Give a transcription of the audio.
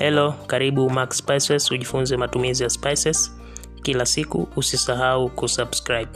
Hello, karibu Max Spices ujifunze matumizi ya spices kila siku. Usisahau kusubscribe.